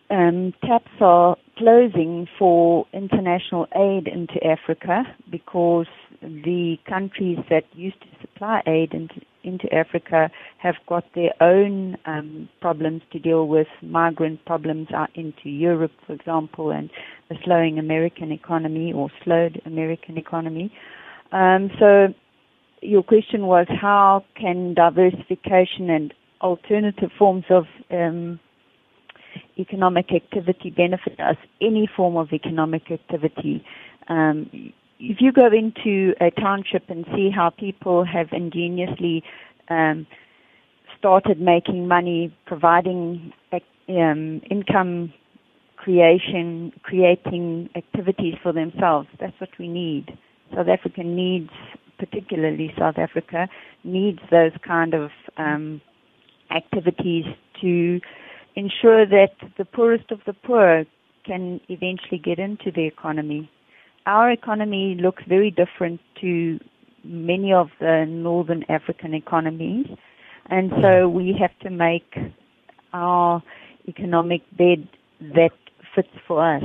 [SPEAKER 7] um, taps are closing for international aid into Africa because the countries that used to supply aid into, into Africa have got their own um, problems to deal with, migrant problems out into Europe, for example, and the slowing American economy or slowed American economy. Um, so your question was how can diversification and alternative forms of um, economic activity benefit us? Any form of economic activity. Um, if you go into a township and see how people have ingeniously um, started making money, providing um, income creation, creating activities for themselves, that's what we need. South Africa needs, particularly South Africa, needs those kind of um, activities to ensure that the poorest of the poor can eventually get into the economy our economy looks very different to many of the northern African economies. And so mm. we have to make our economic bed that fits for us.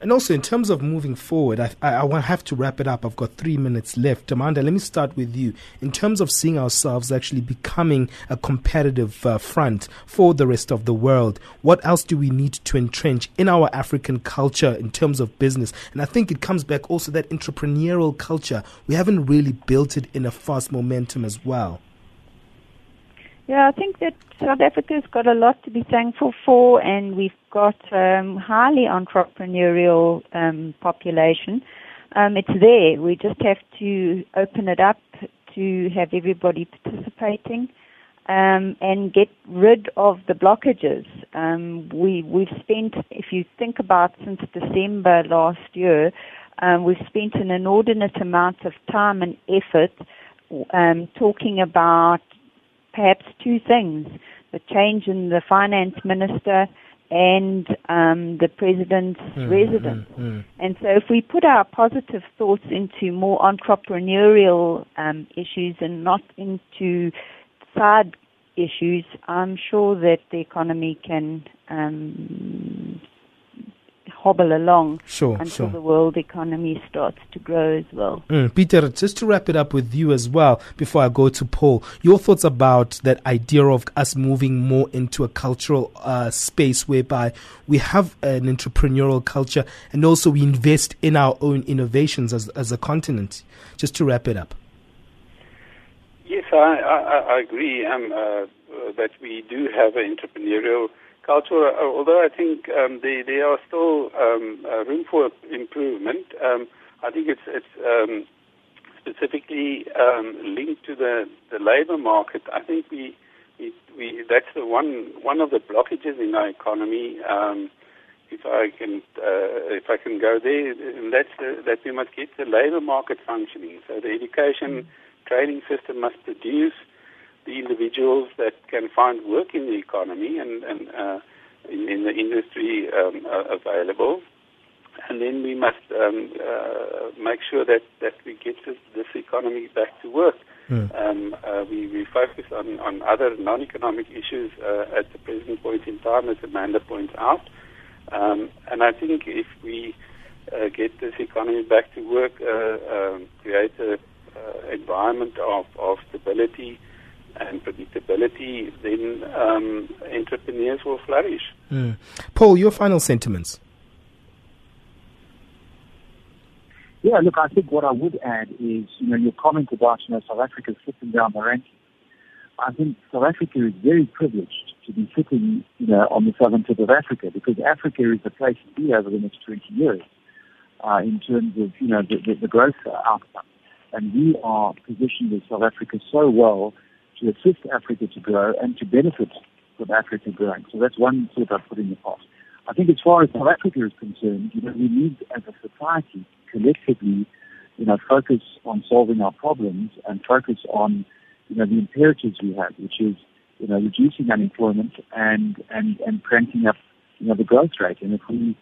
[SPEAKER 1] And also, in terms of moving forward, I, I, I have to wrap it up. I've got three minutes left. Amanda, let me start with you. In terms of seeing ourselves actually becoming a competitive uh, front for the rest of the world, what else do we need to entrench in our African culture in terms of business? And I think it comes back also that entrepreneurial culture. We haven't really built it in a fast momentum as well.
[SPEAKER 7] Yeah, I think that South Africa's got a lot to be thankful for, and we've got um, highly entrepreneurial um, population. Um, it's there. We just have to open it up to have everybody participating um, and get rid of the blockages. Um, we we've spent, if you think about since December last year, um, we've spent an inordinate amount of time and effort um, talking about perhaps two things the change in the finance minister and um, the president's mm, residence. Mm, mm. And so, if we put our positive thoughts into more entrepreneurial um, issues and not into side issues, I'm sure that the economy can um, hobble along
[SPEAKER 1] Sure,
[SPEAKER 7] until
[SPEAKER 1] sure.
[SPEAKER 7] the world economy starts to grow as well.
[SPEAKER 1] Mm, Peter, just to wrap it up with you as well, before I go to Paul, your thoughts about that idea of us moving more into a cultural uh, space whereby we have an entrepreneurial culture and also we invest in our own innovations as, as a continent. Just to wrap it up.
[SPEAKER 8] Yes, I, I, I agree um, uh, that we do have an entrepreneurial culture, uh, although I think um, there, there are still um, uh, room for improvement. Um, I think it's, it's um, specifically um, linked to the, the labor market. I think we, we, we that's the one one of the blockages in our economy. Um, if I can uh, if I can go there, and that's the, that we must get the labor market functioning. So the education training system must produce the individuals that can find work in the economy and, and uh, in, in the industry um, uh, available. And then we must um, uh, make sure that, that we get this, this economy back to work. Um, uh, we, we focus on, on other non-economic issues uh, at the present point in time, as Amanda points out. Um, and I think if we uh, get this economy back to work, uh, um, create a uh, environment of, of stability and predictability, then um, entrepreneurs will flourish.
[SPEAKER 1] Mm. Paul, your final sentiments.
[SPEAKER 6] Yeah, look, I think what I would add is, you know, your comment about, you know, South Africa sitting down the ranking. I think South Africa is very privileged to be sitting, you know, on the southern tip of Africa because Africa is the place to be over the next 20 years uh, in terms of, you know, the, the, the growth outcome. And we are positioned in South Africa so well to assist Africa to grow and to benefit from Africa growing. So that's one thought I put in the past. I think as far as South Africa is concerned, you know, we need as a society collectively, you know, focus on solving our problems and focus on, you know, the imperatives we have, which is, you know, reducing unemployment and, and, and cranking up, you know, the growth rate. And if we,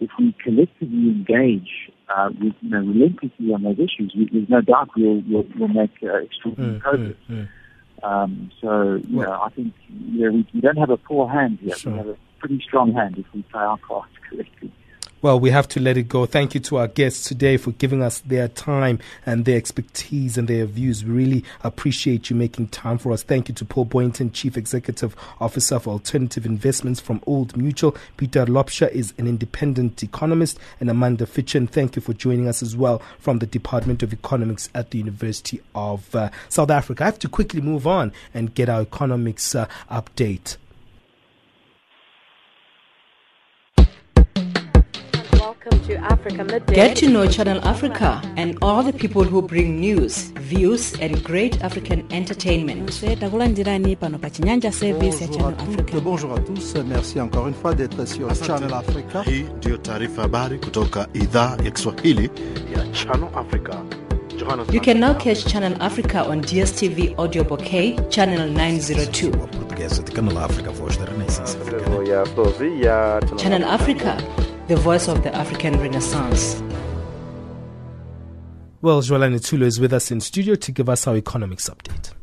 [SPEAKER 6] if we collectively engage uh, with, you know, relentlessly on those issues, we, there's no doubt we'll, we'll, we'll make uh, extraordinary progress. Um, so, you know, I think you know, we, we don't have a poor hand here.
[SPEAKER 1] Sure.
[SPEAKER 6] We have a pretty strong hand if we play our cards correctly.
[SPEAKER 1] Well, we have to let it go. Thank you to our guests today for giving us their time and their expertise and their views. We really appreciate you making time for us. Thank you to Paul Boynton, Chief Executive Officer for Alternative Investments from Old Mutual. Peter Laubscher is an independent economist. And Amanda Fitchen, thank you for joining us as well from the Department of Economics at the University of uh, South Africa. I have to quickly move on and get our economics uh, update.
[SPEAKER 10] Welcome to Africa Midday.
[SPEAKER 11] Get to know Channel Africa and all the people who bring news, views, and great African entertainment.
[SPEAKER 12] takulandirani pano pa chinyanja service ya channel africa
[SPEAKER 13] Bonjour à tous, merci encore une fois d'être sur Channel Africa.
[SPEAKER 14] Hii ndiyo taarifa habari kutoka idhaa ya Kiswahili ya Channel Africa.
[SPEAKER 11] You can now catch Channel Africa on DSTV Audio Bouquet, Channel 902.
[SPEAKER 15] Portuguesa de Canal África, voz da Renascença.
[SPEAKER 11] Channel Africa, the voice of the African Renaissance.
[SPEAKER 1] Well, Joalani Tulo is with us in studio to give us our economics update.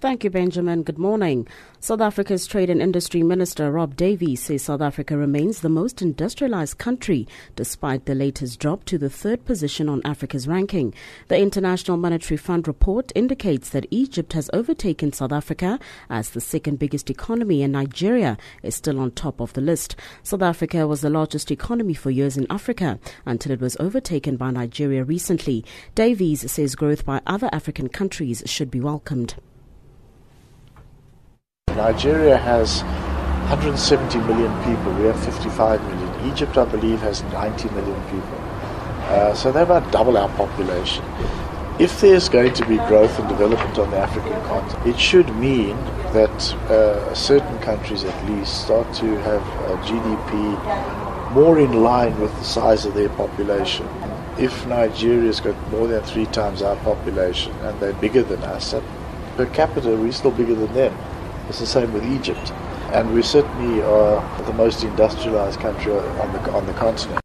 [SPEAKER 12] Thank you, Benjamin. Good morning. South Africa's Trade and Industry Minister Rob Davies says South Africa remains the most industrialized country despite the latest drop to the third position on Africa's ranking. The International Monetary Fund report indicates that Egypt has overtaken South Africa as the second biggest economy and Nigeria is still on top of the list. South Africa was the largest economy for years in Africa until it was overtaken by Nigeria recently. Davies says growth by other African countries should be welcomed.
[SPEAKER 16] Nigeria has 170 million people. We have 55 million. Egypt, I believe, has 90 million people. Uh, so they're about double our population. If there's going to be growth and development on the African continent, it should mean that uh, certain countries at least start to have a GDP more in line with the size of their population. If Nigeria's got more than three times our population and they're bigger than us, per capita we're still bigger than them. It's the same with Egypt. and we certainly are the most industrialized country on the, on the continent.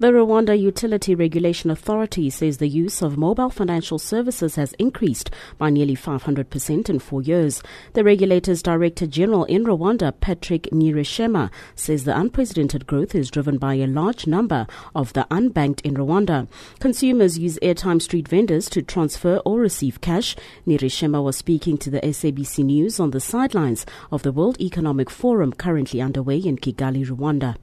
[SPEAKER 12] The Rwanda Utility Regulation Authority says the use of mobile financial services has increased by nearly 500% in four years. The regulator's Director General in Rwanda, Patrick Nyirishema, says the unprecedented growth is driven by a large number of the unbanked in Rwanda. Consumers use airtime street vendors to transfer or receive cash. Nyirishema was speaking to the SABC News on the sidelines of the World Economic Forum currently underway in Kigali, Rwanda.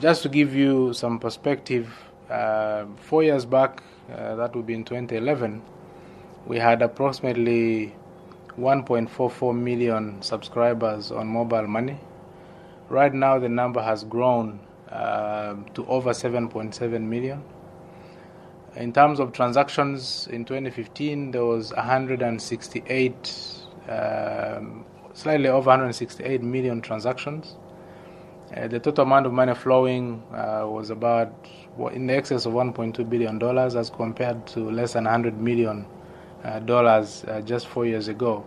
[SPEAKER 17] Just to give you some perspective, uh, four years back, uh, that would be in 2011, we had approximately 1.44 million subscribers on mobile money. Right now, the number has grown uh, to over 7.7 million. In terms of transactions in 2015, there was 168, um, slightly over 168 million transactions. Uh, the total amount of money flowing uh, was about in the excess of 1.2 billion dollars, as compared to less than 100 million uh, dollars uh, just four years ago.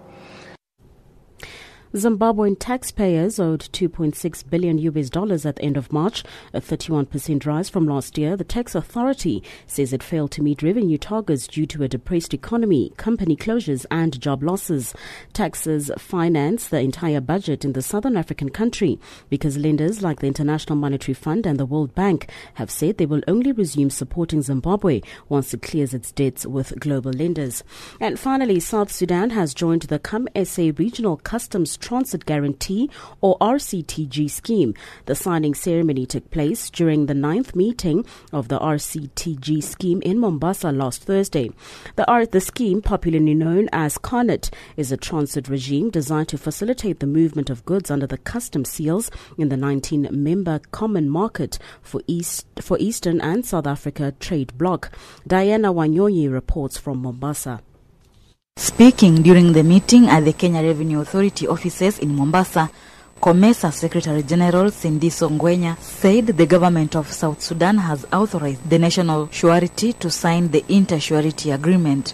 [SPEAKER 12] Zimbabwean taxpayers owed 2.6 billion US dollars at the end of March, a 31% rise from last year. The tax authority says it failed to meet revenue targets due to a depressed economy, company closures, and job losses. Taxes finance the entire budget in the southern African country because lenders like the International Monetary Fund and the World Bank have said they will only resume supporting Zimbabwe once it clears its debts with global lenders. And finally, South Sudan has joined the Come SA Regional Customs Transit Guarantee or RCTG scheme. The signing ceremony took place during the ninth meeting of the RCTG scheme in Mombasa last Thursday. The, R- the scheme, popularly known as CARNET, is a transit regime designed to facilitate the movement of goods under the custom seals in the 19 member common market for, East, for Eastern and South Africa trade bloc. Diana Wanyonyi reports from Mombasa.
[SPEAKER 18] Speaking during the meeting at the Kenya Revenue Authority offices in Mombasa, COMESA Secretary General Sindiso Ngwenya said the government of South Sudan has authorized the National Surety to sign the Inter-Surety Agreement.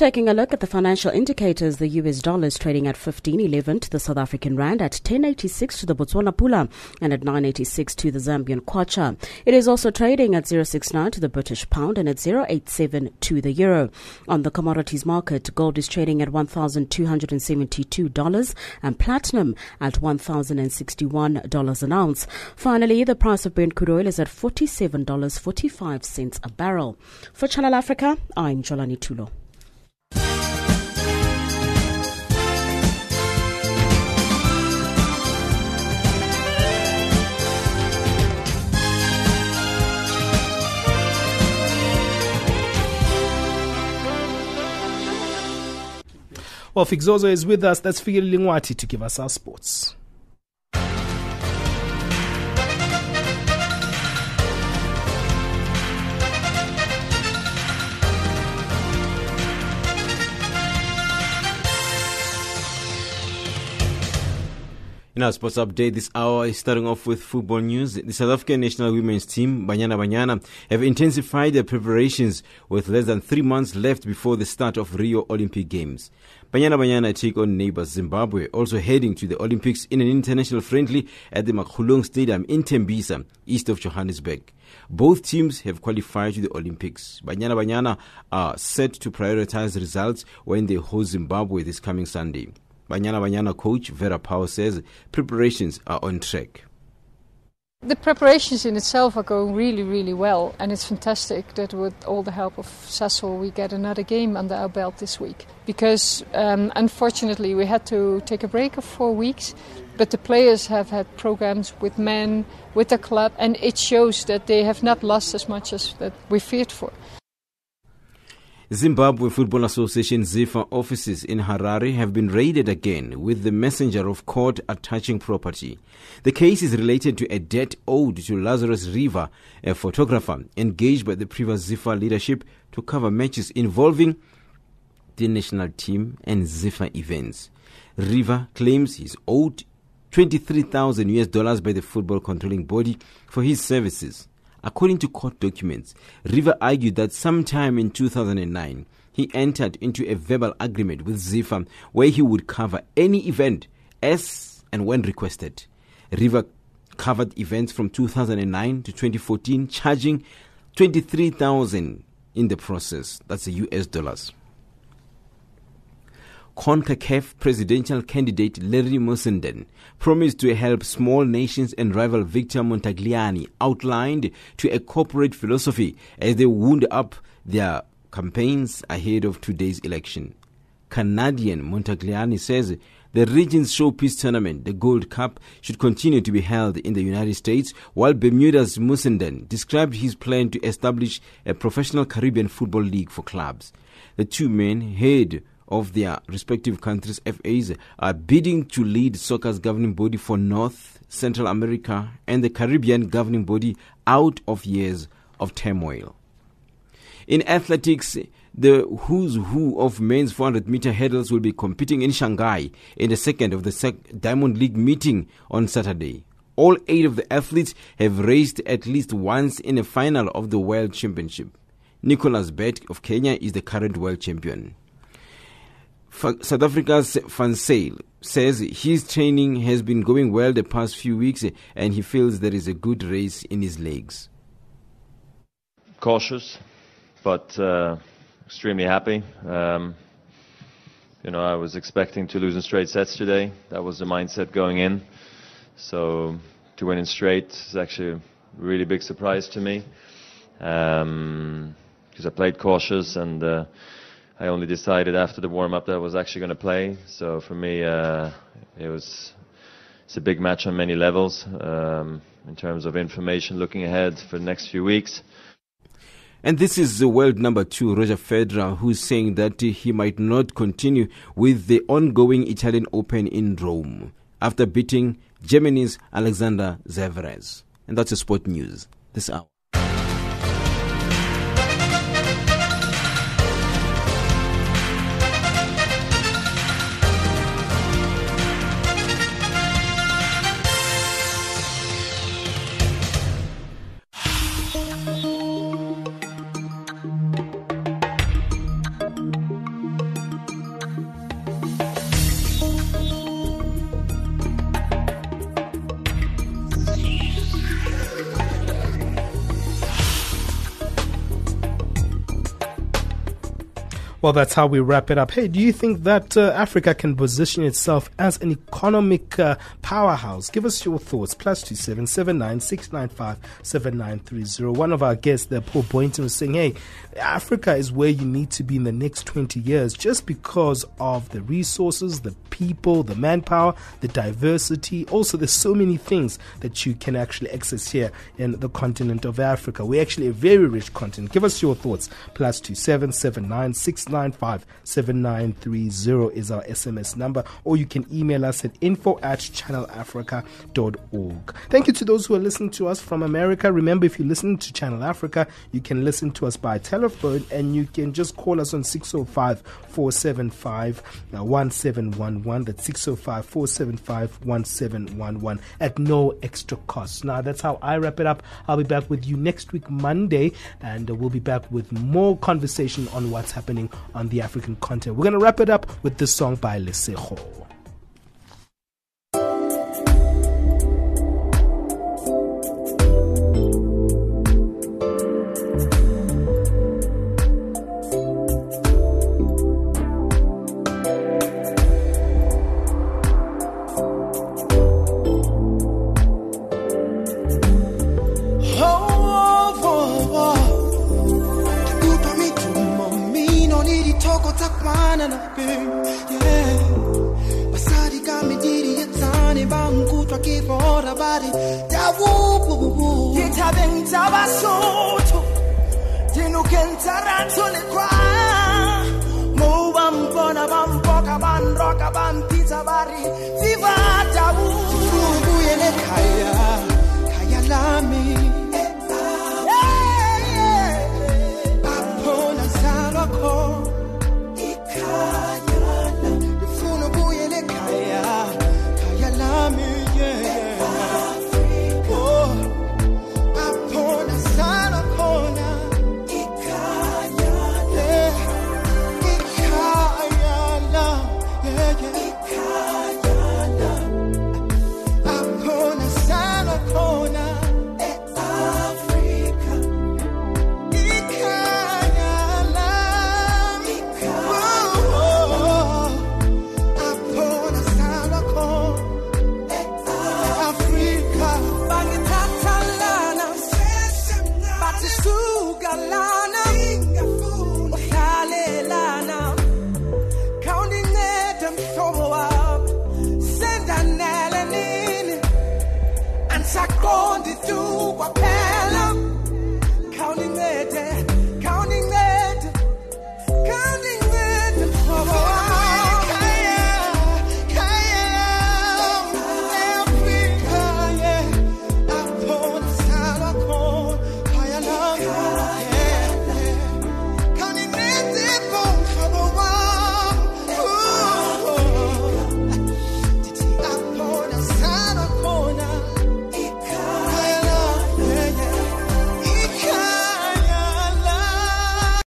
[SPEAKER 12] Taking a look at the financial indicators, the US dollar is trading at 15.11 to the South African rand, at 10.86 to the Botswana pula, and at 9.86 to the Zambian kwacha. It is also trading at 0.69 to the British pound and at 0.87 to the euro. On the commodities market, gold is trading at $1,272 and platinum at $1,061 an ounce. Finally, the price of Brent crude oil is at $47.45 a barrel. For Channel Africa, I'm Jolani Tulo.
[SPEAKER 1] Well, Fixozo is with us. That's Fikile Lingwati to give us our sports.
[SPEAKER 19] In our sports update this hour is starting off with football news. The South African national women's team, Banyana Banyana, have intensified their preparations with less than three months left before the start of Rio Olympic Games. Banyana Banyana take on neighbors Zimbabwe, also heading to the Olympics in an international friendly at the Makhulong Stadium in Tembisa, east of Johannesburg. Both teams have qualified to the Olympics. Banyana Banyana are set to prioritize results when they host Zimbabwe this coming Sunday. Banyana Banyana coach Vera Pauw says preparations are on track.
[SPEAKER 20] The preparations in itself are going really, really well, and it's fantastic that with all the help of Cecil, we get another game under our belt this week. Because um, unfortunately, we had to take a break of four weeks, but the players have had programs with men, with the club, and it shows that they have not lost as much as that we feared for.
[SPEAKER 19] Zimbabwe Football Association ZIFA offices in Harare have been raided again with the messenger of court attaching property. The case is related to a debt owed to Lazarus River, a photographer engaged by the previous ZIFA leadership to cover matches involving the national team and ZIFA events. River claims he's owed 23,000 US dollars by the football controlling body for his services. According to court documents, River argued that sometime in 2009, he entered into a verbal agreement with Zifa where he would cover any event as and when requested. River covered events from 2009 to 2014, charging 23,000 in the process. That's the US dollars. CONCACAF presidential candidate Larry Mussenden promised to help small nations and rival Victor Montagliani outlined to a corporate philosophy as they wound up their campaigns ahead of today's election. Canadian Montagliani says the region's showpiece tournament, the Gold Cup, should continue to be held in the United States, while Bermuda's Mussenden described his plan to establish a professional Caribbean football league for clubs. The two men head of their respective countries' FAs are bidding to lead soccer's governing body for North, Central America, and the Caribbean governing body out of years of turmoil. In athletics, the who's who of men's 400 meter hurdles will be competing in Shanghai in the second of the Sec- Diamond League meeting on Saturday. All eight of the athletes have raced at least once in a final of the World Championship. Nicholas Bett of Kenya is the current world champion. South Africa's Zyl says his training has been going well the past few weeks and he feels there is a good race in his legs.
[SPEAKER 21] Cautious, but uh, extremely happy. Um, you know, I was expecting to lose in straight sets today. That was the mindset going in. So to win in straight is actually a really big surprise to me because um, I played cautious and. Uh, I only decided after the warm up that I was actually going to play. So for me, uh, it was it's a big match on many levels um, in terms of information looking ahead for the next few weeks.
[SPEAKER 19] And this is the world number two, Roger Federer, who's saying that he might not continue with the ongoing Italian Open in Rome after beating Germany's Alexander Zverev. And that's a sport news this hour.
[SPEAKER 1] Well, that's how we wrap it up. Hey, do you think that uh, Africa can position itself as an economic uh, powerhouse? Give us your thoughts. Plus two seven seven nine six nine five seven nine three zero. One of our guests, there, Paul Boynton, was saying, "Hey, Africa is where you need to be in the next twenty years, just because of the resources, the people, the manpower, the diversity. Also, there's so many things that you can actually access here in the continent of Africa. We're actually a very rich continent. Give us your thoughts. Plus two seven seven nine six 695 7930 is our SMS number, or you can email us at info at channelafrica.org. Thank you to those who are listening to us from America. Remember, if you listen to Channel Africa, you can listen to us by telephone and you can just call us on 605 475 uh, 1711. That's 605 475 1711 at no extra cost. Now, that's how I wrap it up. I'll be back with you next week, Monday, and uh, we'll be back with more conversation on what's happening on the African continent. We're going to wrap it up with this song by yeah. bari.
[SPEAKER 22] Viva javubu yelekhaya